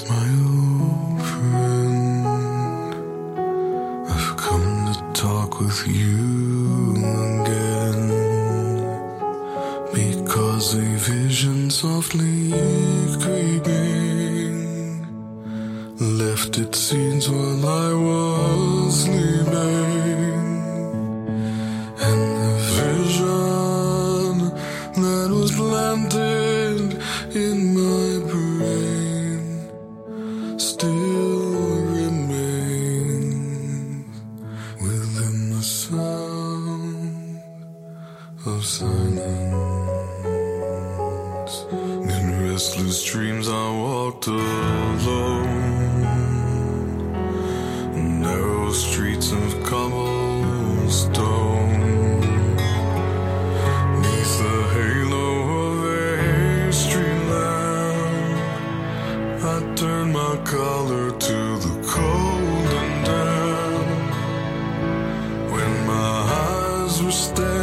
my old friend. I've come to talk with you again because a vision softly creeping left its scenes while I was. Jesus tem.